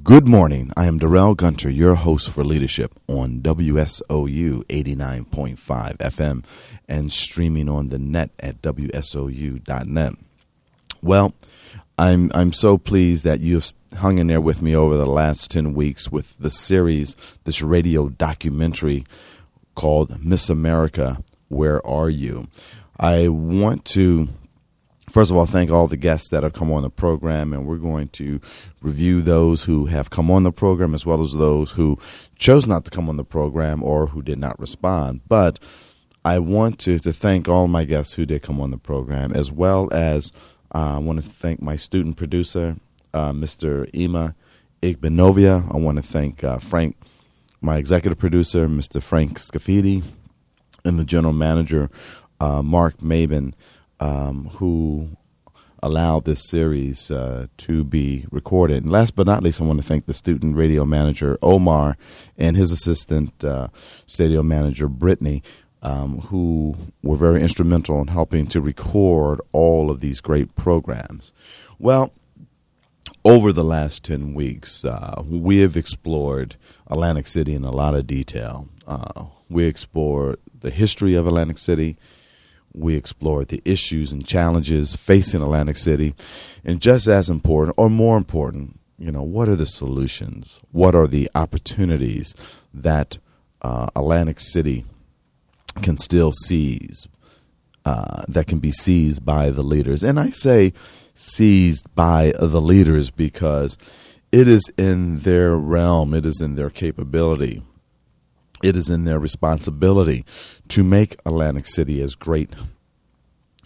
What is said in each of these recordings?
Good morning. I am Darrell Gunter, your host for Leadership on WSOU 89.5 FM and streaming on the net at WSOU.net. Well, I'm I'm so pleased that you've hung in there with me over the last 10 weeks with the series, this radio documentary called Miss America, Where Are You? I want to First of all, thank all the guests that have come on the program, and we're going to review those who have come on the program as well as those who chose not to come on the program or who did not respond. But I want to, to thank all my guests who did come on the program, as well as uh, I want to thank my student producer, uh, Mr. Ima Igbenovia. I want to thank uh, Frank, my executive producer, Mr. Frank Scafidi, and the general manager, uh, Mark Maben um, who allowed this series uh, to be recorded. And last but not least, I want to thank the student radio manager, Omar, and his assistant, uh, studio manager, Brittany. Um, who were very instrumental in helping to record all of these great programs. Well, over the last 10 weeks, uh, we have explored Atlantic City in a lot of detail. Uh, we explored the history of Atlantic City, we explored the issues and challenges facing Atlantic City, and just as important, or more important, you know, what are the solutions? What are the opportunities that uh, Atlantic City can still seize? Uh, that can be seized by the leaders, and I say seized by the leaders because it is in their realm, it is in their capability it is in their responsibility to make Atlantic City as great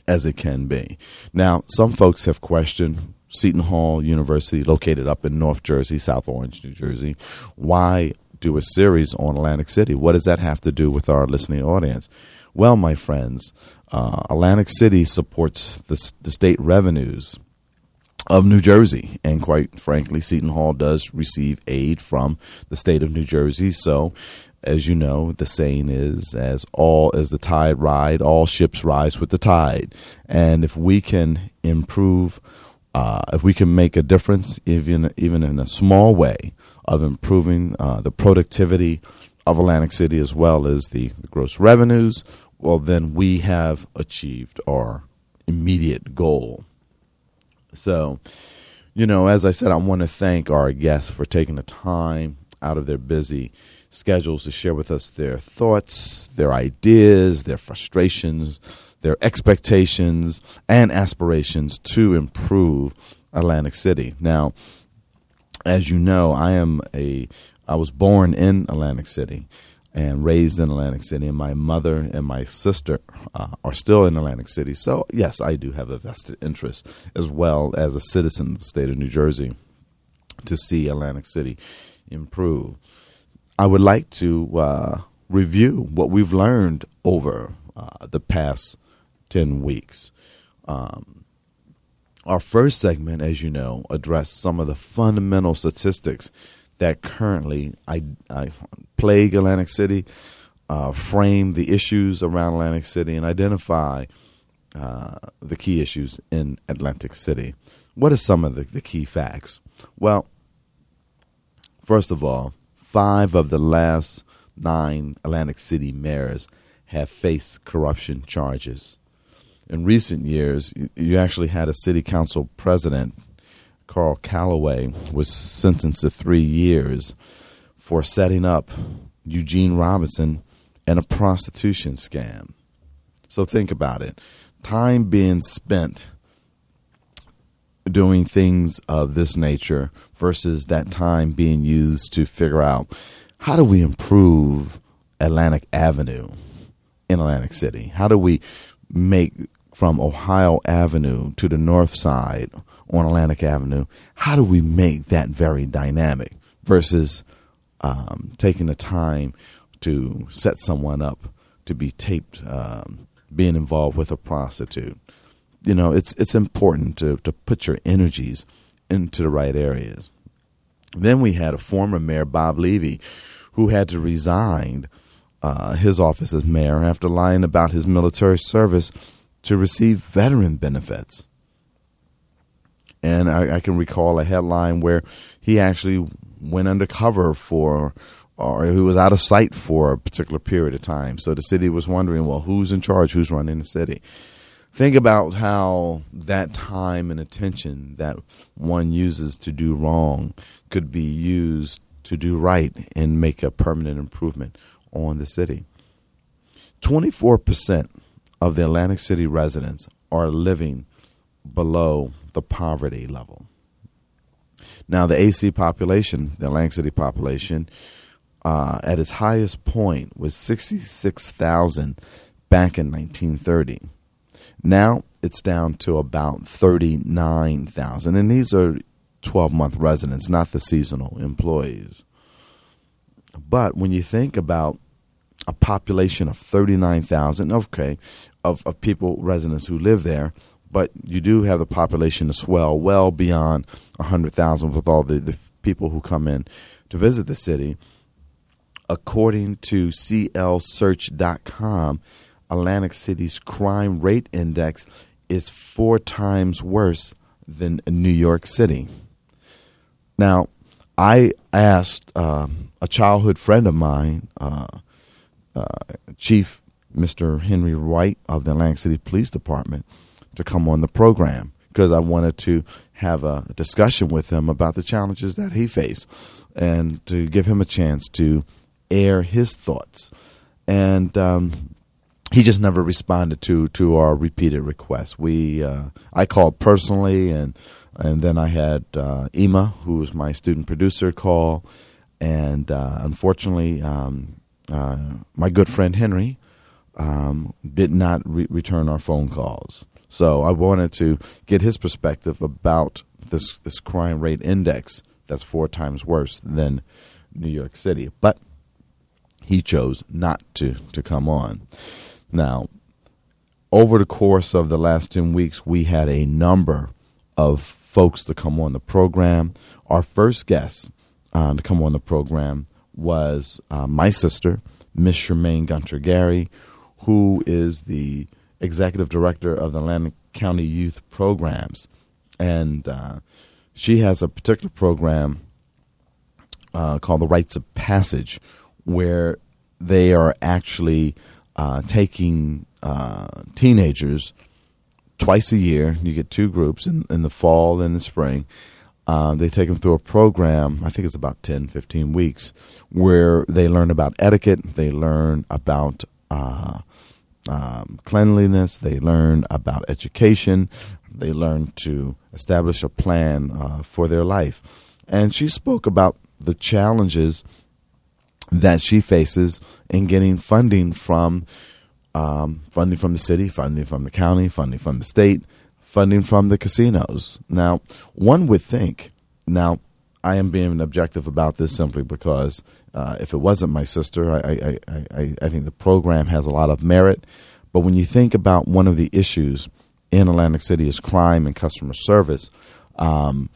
as it can be. Now, some folks have questioned Seton Hall University, located up in North Jersey, South Orange, New Jersey. Why do a series on Atlantic City? What does that have to do with our listening audience? Well, my friends, uh, Atlantic City supports the, the state revenues of New Jersey. And quite frankly, Seton Hall does receive aid from the state of New Jersey. So as you know, the saying is, as all as the tide ride, all ships rise with the tide. And if we can improve, uh, if we can make a difference, even even in a small way, of improving uh, the productivity of Atlantic City as well as the, the gross revenues, well, then we have achieved our immediate goal. So, you know, as I said, I want to thank our guests for taking the time out of their busy schedules to share with us their thoughts, their ideas, their frustrations, their expectations, and aspirations to improve Atlantic City. Now, as you know, I am a I was born in Atlantic City and raised in Atlantic City, and my mother and my sister uh, are still in Atlantic City. So, yes, I do have a vested interest as well as a citizen of the state of New Jersey to see Atlantic City improve. I would like to uh, review what we've learned over uh, the past 10 weeks. Um, our first segment, as you know, addressed some of the fundamental statistics that currently I, I plague Atlantic City, uh, frame the issues around Atlantic City, and identify uh, the key issues in Atlantic City. What are some of the, the key facts? Well, first of all, five of the last nine Atlantic City mayors have faced corruption charges. In recent years, you actually had a city council president, Carl Callaway, was sentenced to three years for setting up Eugene Robinson and a prostitution scam. So think about it. Time being spent doing things of this nature versus that time being used to figure out how do we improve Atlantic Avenue in Atlantic City? How do we make from Ohio Avenue to the north side on Atlantic Avenue? How do we make that very dynamic versus um, taking the time to set someone up to be taped um, being involved with a prostitute? You know, it's it's important to to put your energies into the right areas. Then we had a former mayor, Bob Levy, who had to resign uh, his office as mayor after lying about his military service to receive veteran benefits. And I, I can recall a headline where he actually went undercover for or he was out of sight for a particular period of time. So the city was wondering, well, who's in charge? Who's running the city? Think about how that time and attention that one uses to do wrong could be used to do right and make a permanent improvement on the city. 24% of the Atlantic City residents are living below the poverty level. Now, the AC population, the Atlantic City population, uh, at its highest point was 66,000 back in 1930. Now it's down to about 39,000. And these are 12 month residents, not the seasonal employees. But when you think about a population of 39,000, okay, of, of people, residents who live there, but you do have the population to swell well beyond 100,000 with all the, the people who come in to visit the city according to CLSearch.com, Atlantic City's crime rate index is four times worse than New York City. Now, I asked uh, a childhood friend of mine, uh, uh, Chief Mr. Henry White of the Atlantic City Police Department, to come on the program because I wanted to have a discussion with him about the challenges that he faced and to give him a chance to air his thoughts. And um, he just never responded to to our repeated requests. We uh, I called personally, and and then I had uh, Ema, who was my student producer, call, and uh, unfortunately, um, uh, my good friend Henry um, did not re- return our phone calls. So I wanted to get his perspective about this this crime rate index that's four times worse than New York City, but he chose not to to come on. Now, over the course of the last 10 weeks, we had a number of folks to come on the program. Our first guest uh, to come on the program was uh, my sister, Miss Charmaine Gunter Gary, who is the executive director of the Atlantic County Youth Programs. And uh, she has a particular program uh, called the Rites of Passage, where they are actually uh, taking uh, teenagers twice a year. You get two groups in, in the fall and the spring. Uh, they take them through a program, I think it's about 10, 15 weeks, where they learn about etiquette, they learn about uh, um, cleanliness, they learn about education, they learn to establish a plan uh, for their life. And she spoke about the challenges that she faces in getting funding from um, funding from the city, funding from the county, funding from the state, funding from the casinos. Now, one would think, now, I am being objective about this simply because uh, if it wasn't my sister, I, I, I, I think the program has a lot of merit. But when you think about one of the issues in Atlantic City is crime and customer service, um,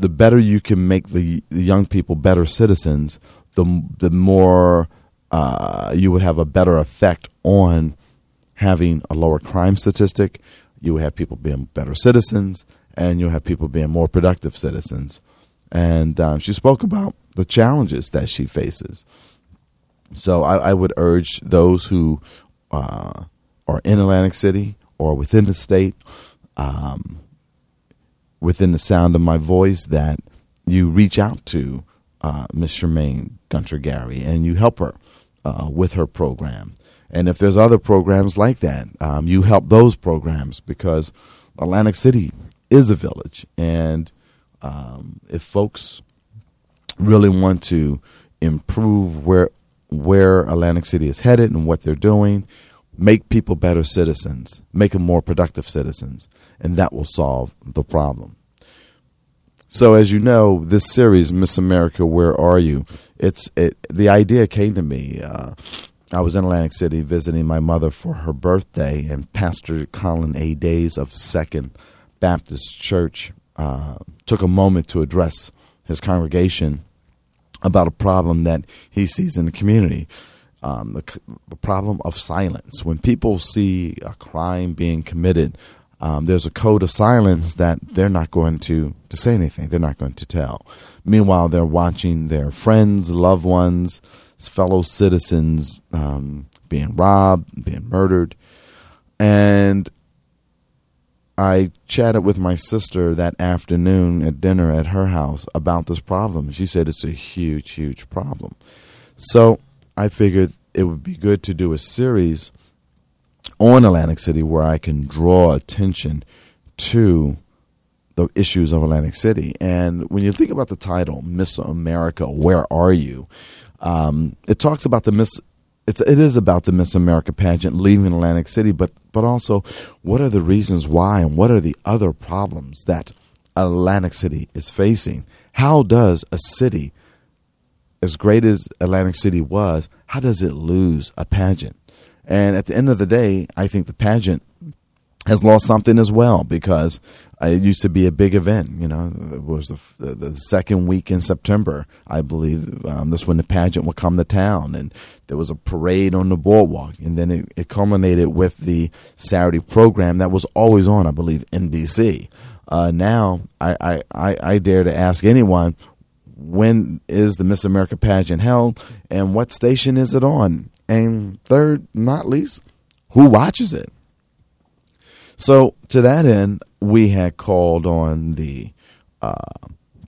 the better you can make the, the young people better citizens, the the more uh, you would have a better effect on having a lower crime statistic. You would have people being better citizens, and you'll have people being more productive citizens. And um, she spoke about the challenges that she faces. So I, I would urge those who uh, are in Atlantic City or within the state, um, within the sound of my voice, that you reach out to uh, Miss Charmaine Gunter Gary, and you help her uh, with her program. And if there's other programs like that, um, you help those programs because Atlantic City is a village, and um, if folks really want to improve where where Atlantic City is headed and what they're doing, make people better citizens, make them more productive citizens, and that will solve the problem. So as you know, this series, Miss America, Where Are You? It's it, the idea came to me. Uh, I was in Atlantic City visiting my mother for her birthday, and Pastor Collins A. Days of Second Baptist Church uh, took a moment to address his congregation about a problem that he sees in the community. Um, the, the problem of silence. When people see a crime being committed, um, there's a code of silence that they're not going to, to say anything. They're not going to tell. Meanwhile, they're watching their friends, loved ones, fellow citizens um, being robbed, being murdered. And I chatted with my sister that afternoon at dinner at her house about this problem. She said it's a huge, huge problem. So I figured it would be good to do a series on Atlantic City where I can draw attention to the issues of Atlantic City. And when you think about the title, Miss America, Where Are You? Um, it talks about the Miss. It's, it is about the Miss America pageant leaving Atlantic City, but but also what are the reasons why and what are the other problems that Atlantic City is facing? How does a city as great as Atlantic City was, how does it lose a pageant? And at the end of the day, I think the pageant has lost something as well because it used to be a big event. You know, it was the, the second week in September, I believe. Um, that's when the pageant would come to town, and there was a parade on the boardwalk, and then it, it culminated with the Saturday program that was always on, I believe, NBC. Uh, now, I, I, I dare to ask anyone, when is the Miss America pageant held, and what station is it on? And third, not least, who watches it? So, to that end, we had called on the uh,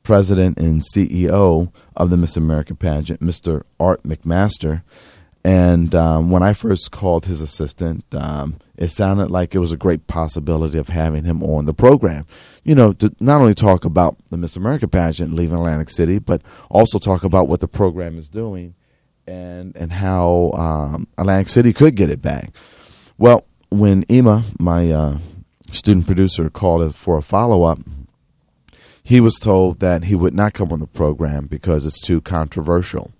president and CEO of the Miss America pageant, Mr. Art McMaster. And um, when I first called his assistant, um, it sounded like it was a great possibility of having him on the program. You know, to not only talk about the Miss America pageant leaving Atlantic City, but also talk about what the program is doing and and how um, Atlantic City could get it back. Well, when Ema, my uh, student producer, called for a follow up, he was told that he would not come on the program because it's too controversial.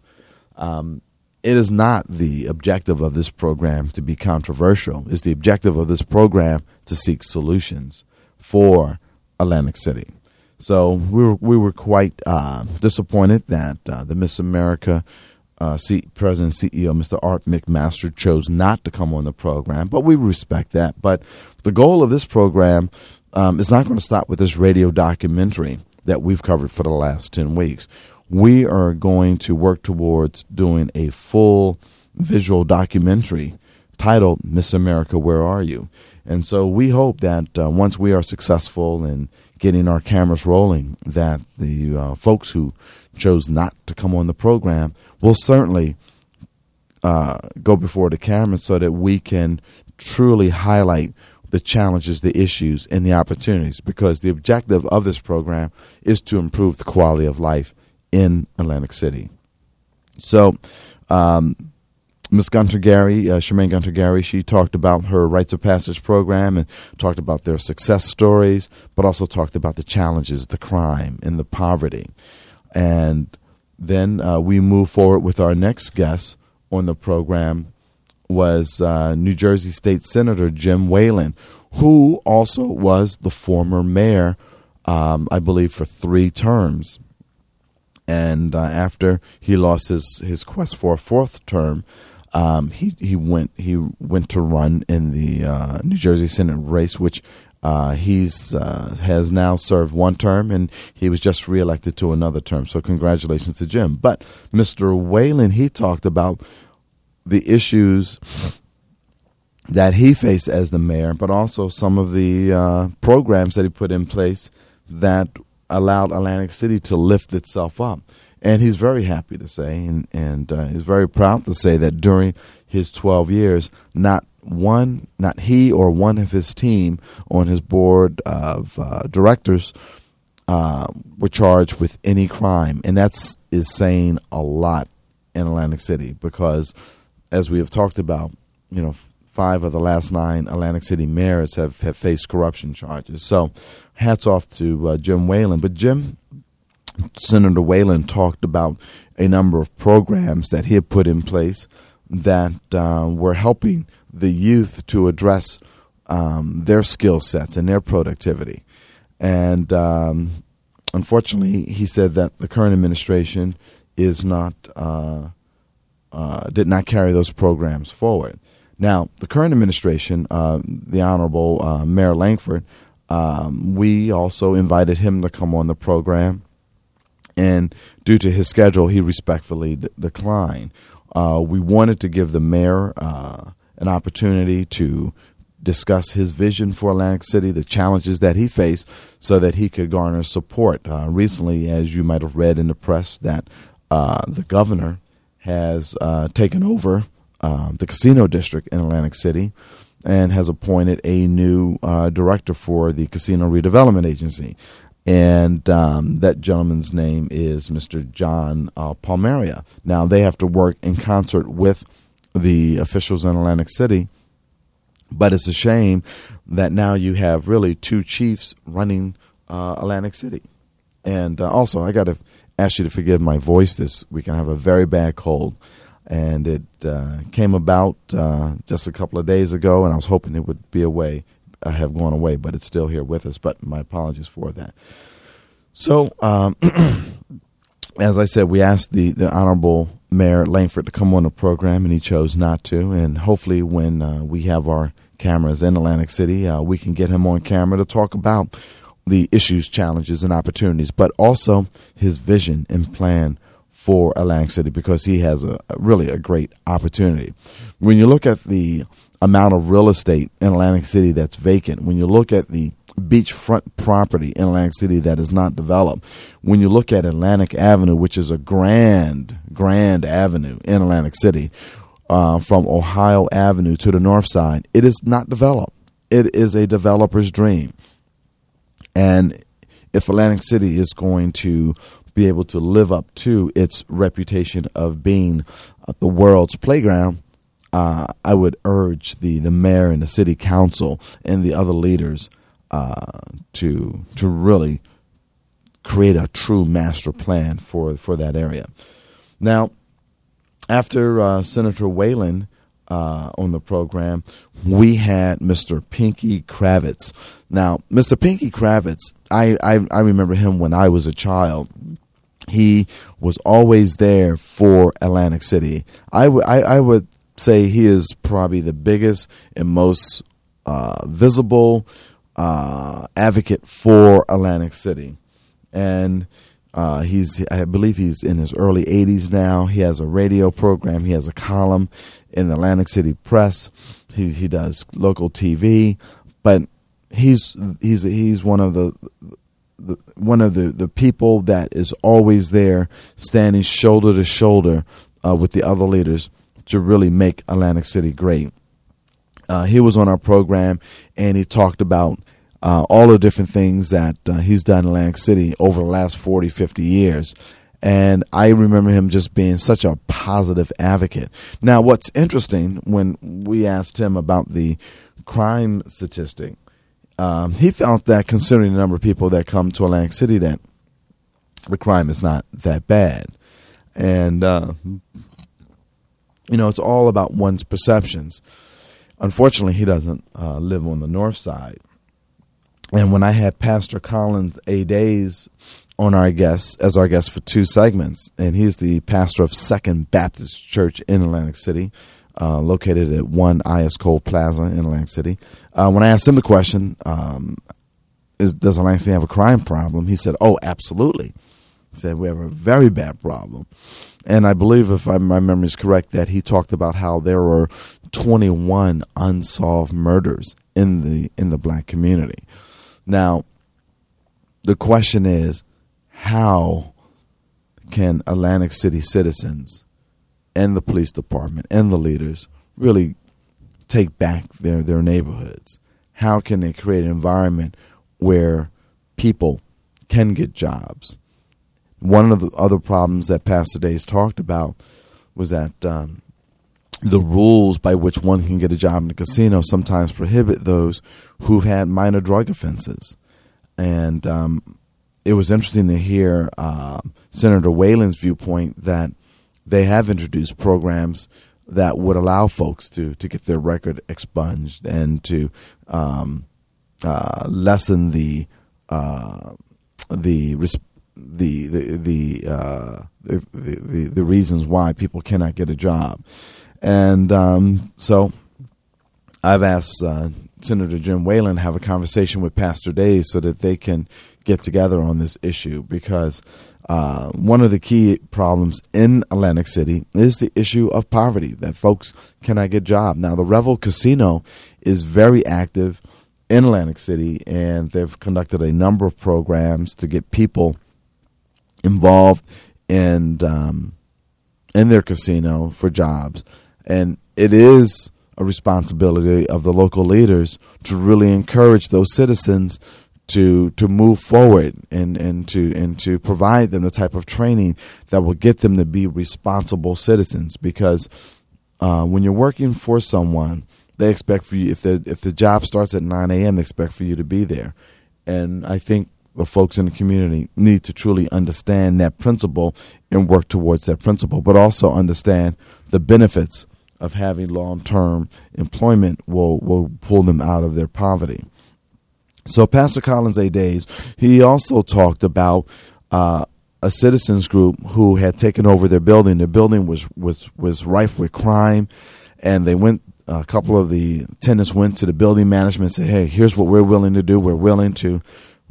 Um, it is not the objective of this program to be controversial. It's the objective of this program to seek solutions for Atlantic City. So we were we were quite uh, disappointed that uh, the Miss America uh, C- President CEO Mr. Art McMaster chose not to come on the program, but we respect that. But the goal of this program um, is not going to stop with this radio documentary that we've covered for the last ten weeks we are going to work towards doing a full visual documentary titled Miss America, Where Are You? And so we hope that uh, once we are successful in getting our cameras rolling, that the uh, folks who chose not to come on the program will certainly uh, go before the camera so that we can truly highlight the challenges, the issues, and the opportunities. Because the objective of this program is to improve the quality of life in Atlantic City. So, um, Ms. Gunter Gary, uh, Gunter Gary, she talked about her Rites of Passage program and talked about their success stories, but also talked about the challenges, the crime, and the poverty. And then uh, we move forward with our next guest on the program was uh, New Jersey State Senator Jim Whelan, who also was the former mayor, um, I believe, for three terms and uh, after he lost his, his quest for a fourth term, um, he he went he went to run in the uh, New Jersey Senate race, which uh, he's uh, has now served one term, and he was just reelected to another term. So congratulations to Jim. But Mr. Whelan, he talked about the issues that he faced as the mayor, but also some of the uh, programs that he put in place that allowed Atlantic City to lift itself up. And he's very happy to say, and, and uh, he's very proud to say that during his 12 years, not one, not he or one of his team on his board of uh, directors uh, were charged with any crime. And that's is saying a lot in Atlantic City because, as we have talked about, you know, five of the last nine Atlantic City mayors have, have faced corruption charges. So, hats off to uh, Jim Whelan. But Jim, Senator Whelan talked about a number of programs that he had put in place that uh, were helping the youth to address um, their skill sets and their productivity. And um, unfortunately, he said that the current administration is not uh, uh did not carry those programs forward. Now, the current administration, uh, the Honorable uh, Mayor Langford, um, we also invited him to come on the program, and due to his schedule, he respectfully declined. Uh, we wanted to give the mayor uh, an opportunity to discuss his vision for Atlantic City, the challenges that he faced, so that he could garner support. Uh, recently, as you might have read in the press, that uh, the governor has uh, taken over um, the casino district in Atlantic City and has appointed a new uh, director for the Casino Redevelopment Agency. And um, that gentleman's name is Mr. John uh, Palmieri. Now, they have to work in concert with the officials in Atlantic City, but it's a shame that now you have really two chiefs running uh, Atlantic City. And uh, also, I got to ask you to forgive my voice this week. I have a very bad cold and it uh, came about uh, just a couple of days ago, and I was hoping it would be away, uh, have gone away, but it's still here with us. But my apologies for that. So, um, as I said, we asked the, the Honorable Mayor Langford to come on the program, and he chose not to. And hopefully, when uh, we have our cameras in Atlantic City, uh, we can get him on camera to talk about the issues, challenges, and opportunities, but also his vision and plan for Atlantic City because he has a, a, really a great opportunity. When you look at the amount of real estate in Atlantic City that's vacant, when you look at the beachfront property in Atlantic City that is not developed, when you look at Atlantic Avenue, which is a grand, grand avenue in Atlantic City, uh, from Ohio Avenue to the north side, it is not developed. It is a developer's dream. And if Atlantic City is going to be able to live up to its reputation of being uh, the world's playground, uh, I would urge the, the mayor and the city council and the other leaders uh, to to really create a true master plan for for that area. Now, after uh, Senator Whelan uh, on the program, we had Mr. Pinky Kravitz. Now, Mr. Pinky Kravitz, I, I, I remember him when I was a child he was always there for Atlantic City. I, I would say he is probably the biggest and most uh, visible uh, advocate for Atlantic City. And uh, he's, I believe he's in his early 80s now. He has a radio program. He has a column in the Atlantic City Press. He, he does local TV, but he's, he's, he's one of the, the, one of the, the people that is always there, standing shoulder to shoulder uh, with the other leaders to really make Atlantic City great. Uh, he was on our program and he talked about uh, all the different things that uh, he's done in Atlantic City over the last 40, 50 years. And I remember him just being such a positive advocate. Now, what's interesting when we asked him about the crime statistic, um, he felt that considering the number of people that come to Atlantic City, that the crime is not that bad, and uh, you know it's all about one's perceptions. Unfortunately, he doesn't uh, live on the north side. And when I had Pastor Collins A. Days on our guest as our guest for two segments, and he's the pastor of Second Baptist Church in Atlantic City uh, located at One I.S. Cole Plaza in Atlantic City. Uh, when I asked him the question, um, is, does Atlantic City have a crime problem? He said, "Oh, absolutely." He said we have a very bad problem, and I believe, if I, my memory is correct, that he talked about how there were 21 unsolved murders in the in the black community. Now, the question is, how can Atlantic City citizens and the police department and the leaders really take back their, their neighborhoods? How can they create an environment where people can get jobs? One of the other problems that Pastor Days talked about was that um, the rules by which one can get a job in a casino sometimes prohibit those who've had minor drug offenses. And um, it was interesting to hear uh, Senator Whelan's viewpoint that they have introduced programs that would allow folks to to get their record expunged and to um, uh, lessen the, uh, the the the the, uh, the, the, the reasons why people cannot get a job, and um, so I've asked uh, Senator Jim Whelan have a conversation with Pastor Days so that they can get together on this issue because uh, one of the key problems in Atlantic City is the issue of poverty that folks cannot get jobs. Now, the Revel Casino is very active in Atlantic City, and they've conducted a number of programs to get people involved in um, in their casino for jobs, and it is a responsibility of the local leaders to really encourage those citizens to to move forward and, and to and to provide them the type of training that will get them to be responsible citizens because uh, when you're working for someone they expect for you if the if the job starts at 9 a.m. they expect for you to be there and I think the folks in the community need to truly understand that principle and work towards that principle but also understand the benefits of having long-term employment will will pull them out of their poverty so Pastor Collins A. Days, he also talked about uh, a citizens group who had taken over their building. Their building was was was rife with crime, and they went. A couple of the tenants went to the building management and said, "Hey, here's what we're willing to do. We're willing to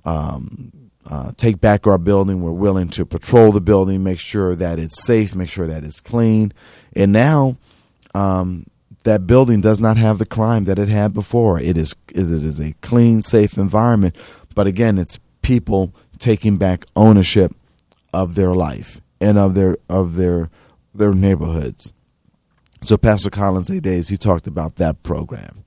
um, uh, take back our building. We're willing to patrol the building, make sure that it's safe, make sure that it's clean." And now um, that building does not have the crime that it had before. It is it is a clean, safe environment, but again, it's people taking back ownership of their life and of their of their their neighborhoods. So Pastor Collins A. Days he talked about that program.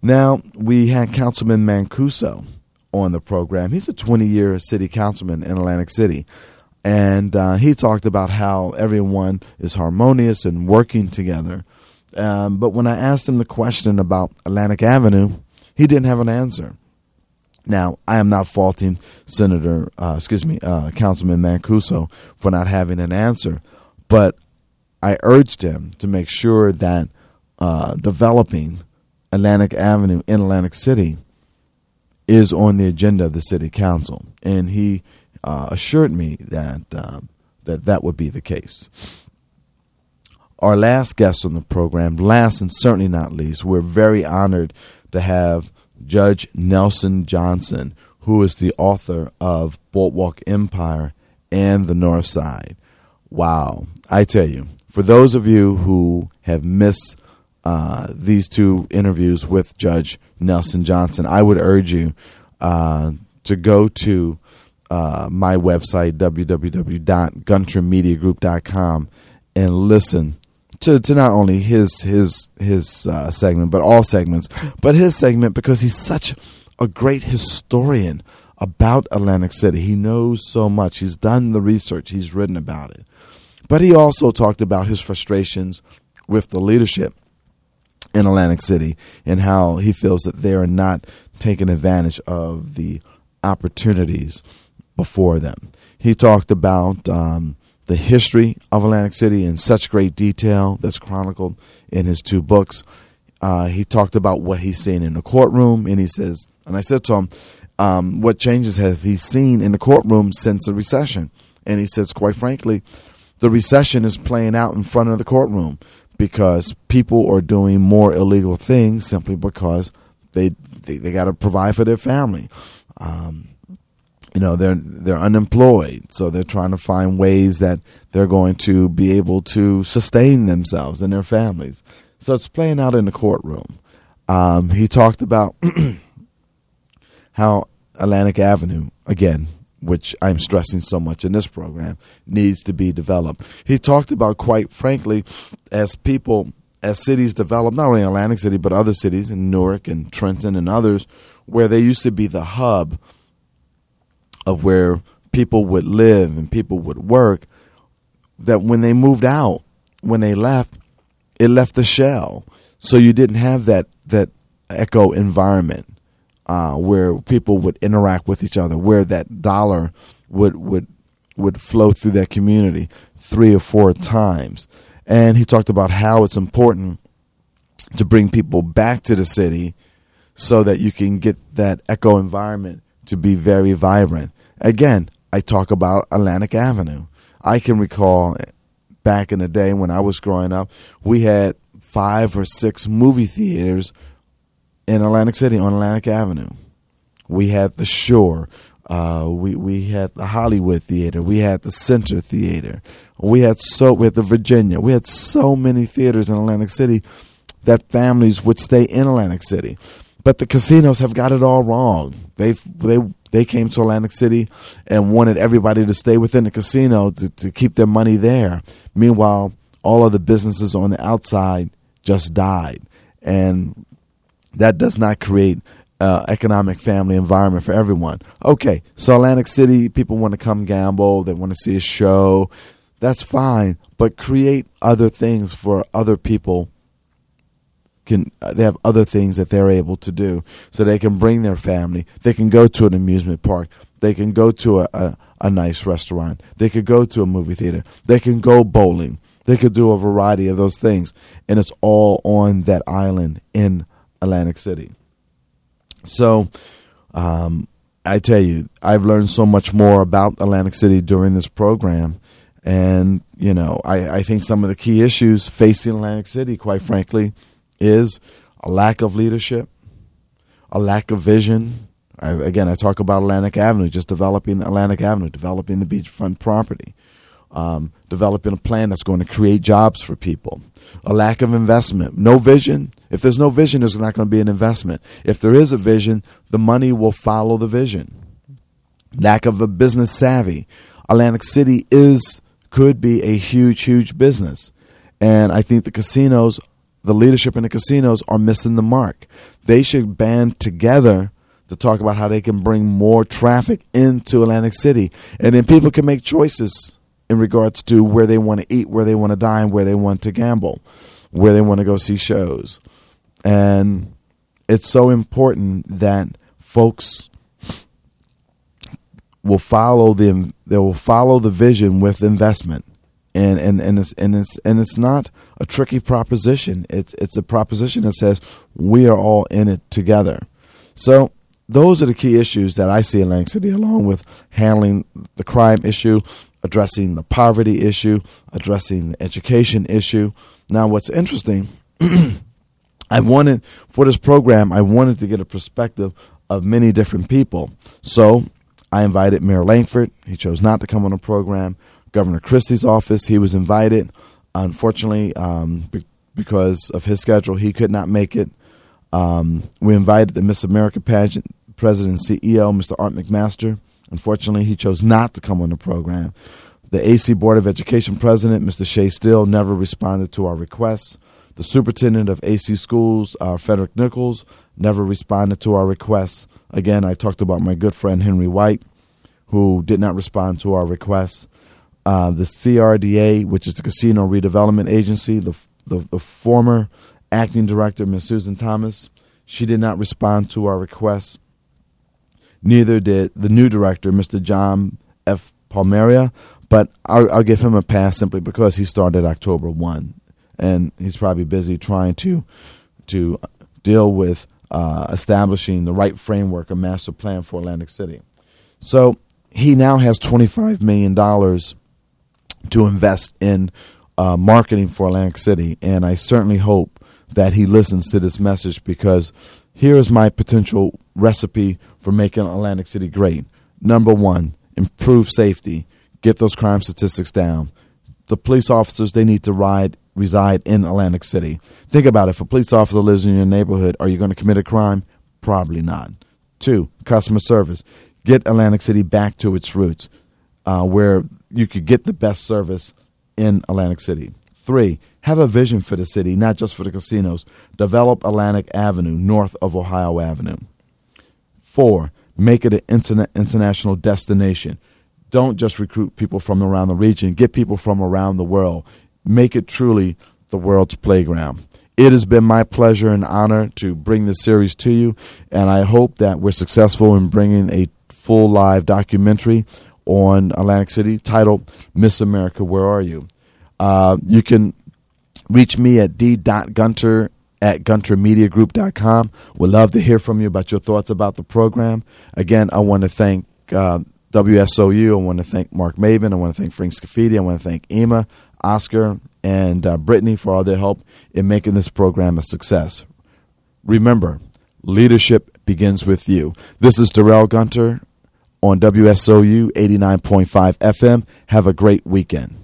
Now we had Councilman Mancuso on the program. He's a 20 year city councilman in Atlantic City. And uh, he talked about how everyone is harmonious and working together um, but when I asked him the question about Atlantic Avenue, he didn't have an answer. Now, I am not faulting Senator, uh, excuse me, uh, Councilman Mancuso for not having an answer, but I urged him to make sure that uh, developing Atlantic Avenue in Atlantic City is on the agenda of the City Council, and he uh, assured me that um, that that would be the case our last guest on the program, last and certainly not least, we're very honored to have Judge Nelson Johnson, who is the author of Boardwalk Empire and The North Side. Wow. I tell you, for those of you who have missed uh, these two interviews with Judge Nelson Johnson, I would urge you uh, to go to uh, my website, www.guntermediagroup.com, and listen to, to not only his his his uh, segment, but all segments, but his segment because he's such a great historian about Atlantic City. He knows so much. He's done the research. He's written about it. But he also talked about his frustrations with the leadership in Atlantic City and how he feels that they are not taking advantage of the opportunities before them. He talked about um, the history of Atlantic City in such great detail that's chronicled in his two books. Uh, he talked about what he's seen in the courtroom, and he says, and I said to him, um, what changes have he seen in the courtroom since the recession? And he says, quite frankly, the recession is playing out in front of the courtroom because people are doing more illegal things simply because they they, they got to provide for their family. Um, you know they're they're unemployed so they're trying to find ways that they're going to be able to sustain themselves and their families. So it's playing out in the courtroom. Um, he talked about how atlantic avenue again which i'm stressing so much in this program needs to be developed. He talked about quite frankly as people as cities develop not only atlantic city but other cities in newark and trenton and others where they used to be the hub of where people would live and people would work that when they moved out, when they left, it left the shell. So you didn't have that that echo environment uh, where people would interact with each other, where that dollar would would would flow through that community three or four times. And he talked about how it's important to bring people back to the city so that you can get that echo environment to be very vibrant. Again, I talk about Atlantic Avenue. I can recall back in the day when I was growing up, we had five or six movie theaters in Atlantic City on Atlantic Avenue. We had the Shore. Uh, we we had the Hollywood Theater. We had the Center Theater. We had so we had the Virginia. We had so many theaters in Atlantic City that families would stay in Atlantic City. But the casinos have got it all wrong. They they they came to Atlantic City and wanted everybody to stay within the casino to, to keep their money there. Meanwhile, all of the businesses on the outside just died, and that does not create uh, economic family environment for everyone. Okay, so Atlantic City people want to come gamble, they want to see a show. That's fine, but create other things for other people can they have other things that they're able to do. So they can bring their family. They can go to an amusement park. They can go to a, a, a, nice restaurant. They could go to a movie theater. They can go bowling. They could do a variety of those things. And it's all on that island in atlantic city. So um, i tell you i've learned so much more about atlantic city during this program. And you know I, I think some of the key issues facing atlantic city quite frankly is a lack of leadership, a lack of vision. I, again, I talk about Atlantic Avenue, just developing Atlantic Avenue, developing the beachfront property, um, developing a plan that's going to create jobs for people. A lack of investment, no vision. If there's no vision, there's not going to be an investment. If there is a vision, the money will follow the vision. Lack of a business savvy. Atlantic City is could be a huge, huge business. And I think the casinos the leadership in the casinos are missing the mark. They should band together to talk about how they can bring more traffic into Atlantic City. And then people can make choices in regards to where they want to eat, where they want to dine, where they want to gamble, where they want to go see shows. And it's so important that folks will follow the they will follow the vision with investment and and and it's and it's and it's not a tricky proposition. It's it's a proposition that says we are all in it together. So those are the key issues that I see in Lang City, along with handling the crime issue, addressing the poverty issue, addressing the education issue. Now, what's interesting, I wanted for this program, I wanted to get a perspective of many different people. So I invited Mayor Langford. He chose not to come on the program. Governor Christie's office. He was invited. Unfortunately, um, be- because of his schedule, he could not make it. Um, we invited the Miss America pageant president and CEO, Mr. Art McMaster. Unfortunately, he chose not to come on the program. The AC Board of Education president, Mr. Shea Steele, never responded to our requests. The superintendent of AC schools, uh, Frederick Nickles, never responded to our requests. Again, I talked about my good friend Henry White, who did not respond to our requests uh, the CRDA, which is the Casino Redevelopment Agency, the, the, the former acting director, Ms. Susan Thomas, she did not respond to our request. Neither did the new director, Mr. John F. Palmieri, but I'll, I'll give him a pass simply because he started October 1, and he's probably busy trying to to deal with uh, establishing the right framework, a master plan for Atlantic City. So he now has $25 million to invest in uh, marketing for Atlantic City. And I certainly hope that he listens to this message because here is my potential recipe for making Atlantic City great. Number one, improve safety, get those crime statistics down. The police officers they need to ride reside in Atlantic City. Think about it. If a police officer lives in your neighborhood, are you going to commit a crime? Probably not. Two, customer service. Get Atlantic City back to its roots uh, where you could get the best service in Atlantic City. Three, have a vision for the city, not just for the casinos. Develop Atlantic Avenue north of Ohio Avenue. Four, make it an internet, international destination. Don't just recruit people from around the region, get people from around the world. Make it truly the world's playground. It has been my pleasure and honor to bring this series to you, and I hope that we're successful in bringing a full live documentary on Atlantic City titled Miss America, Where Are You? Uh, you can reach me at d.gunter at guntermediagroup.com. We'd love to hear from you about your thoughts about the program. Again, I want to thank uh, WSOU. I want to thank Mark Maben. I want to thank Frank Scafidi. I want to thank Emma, Oscar, and uh, Brittany for all their help in making this program a success. Remember, Leadership begins with you. This is Darrell Gunter on WSOU 89.5 FM. Have a great weekend.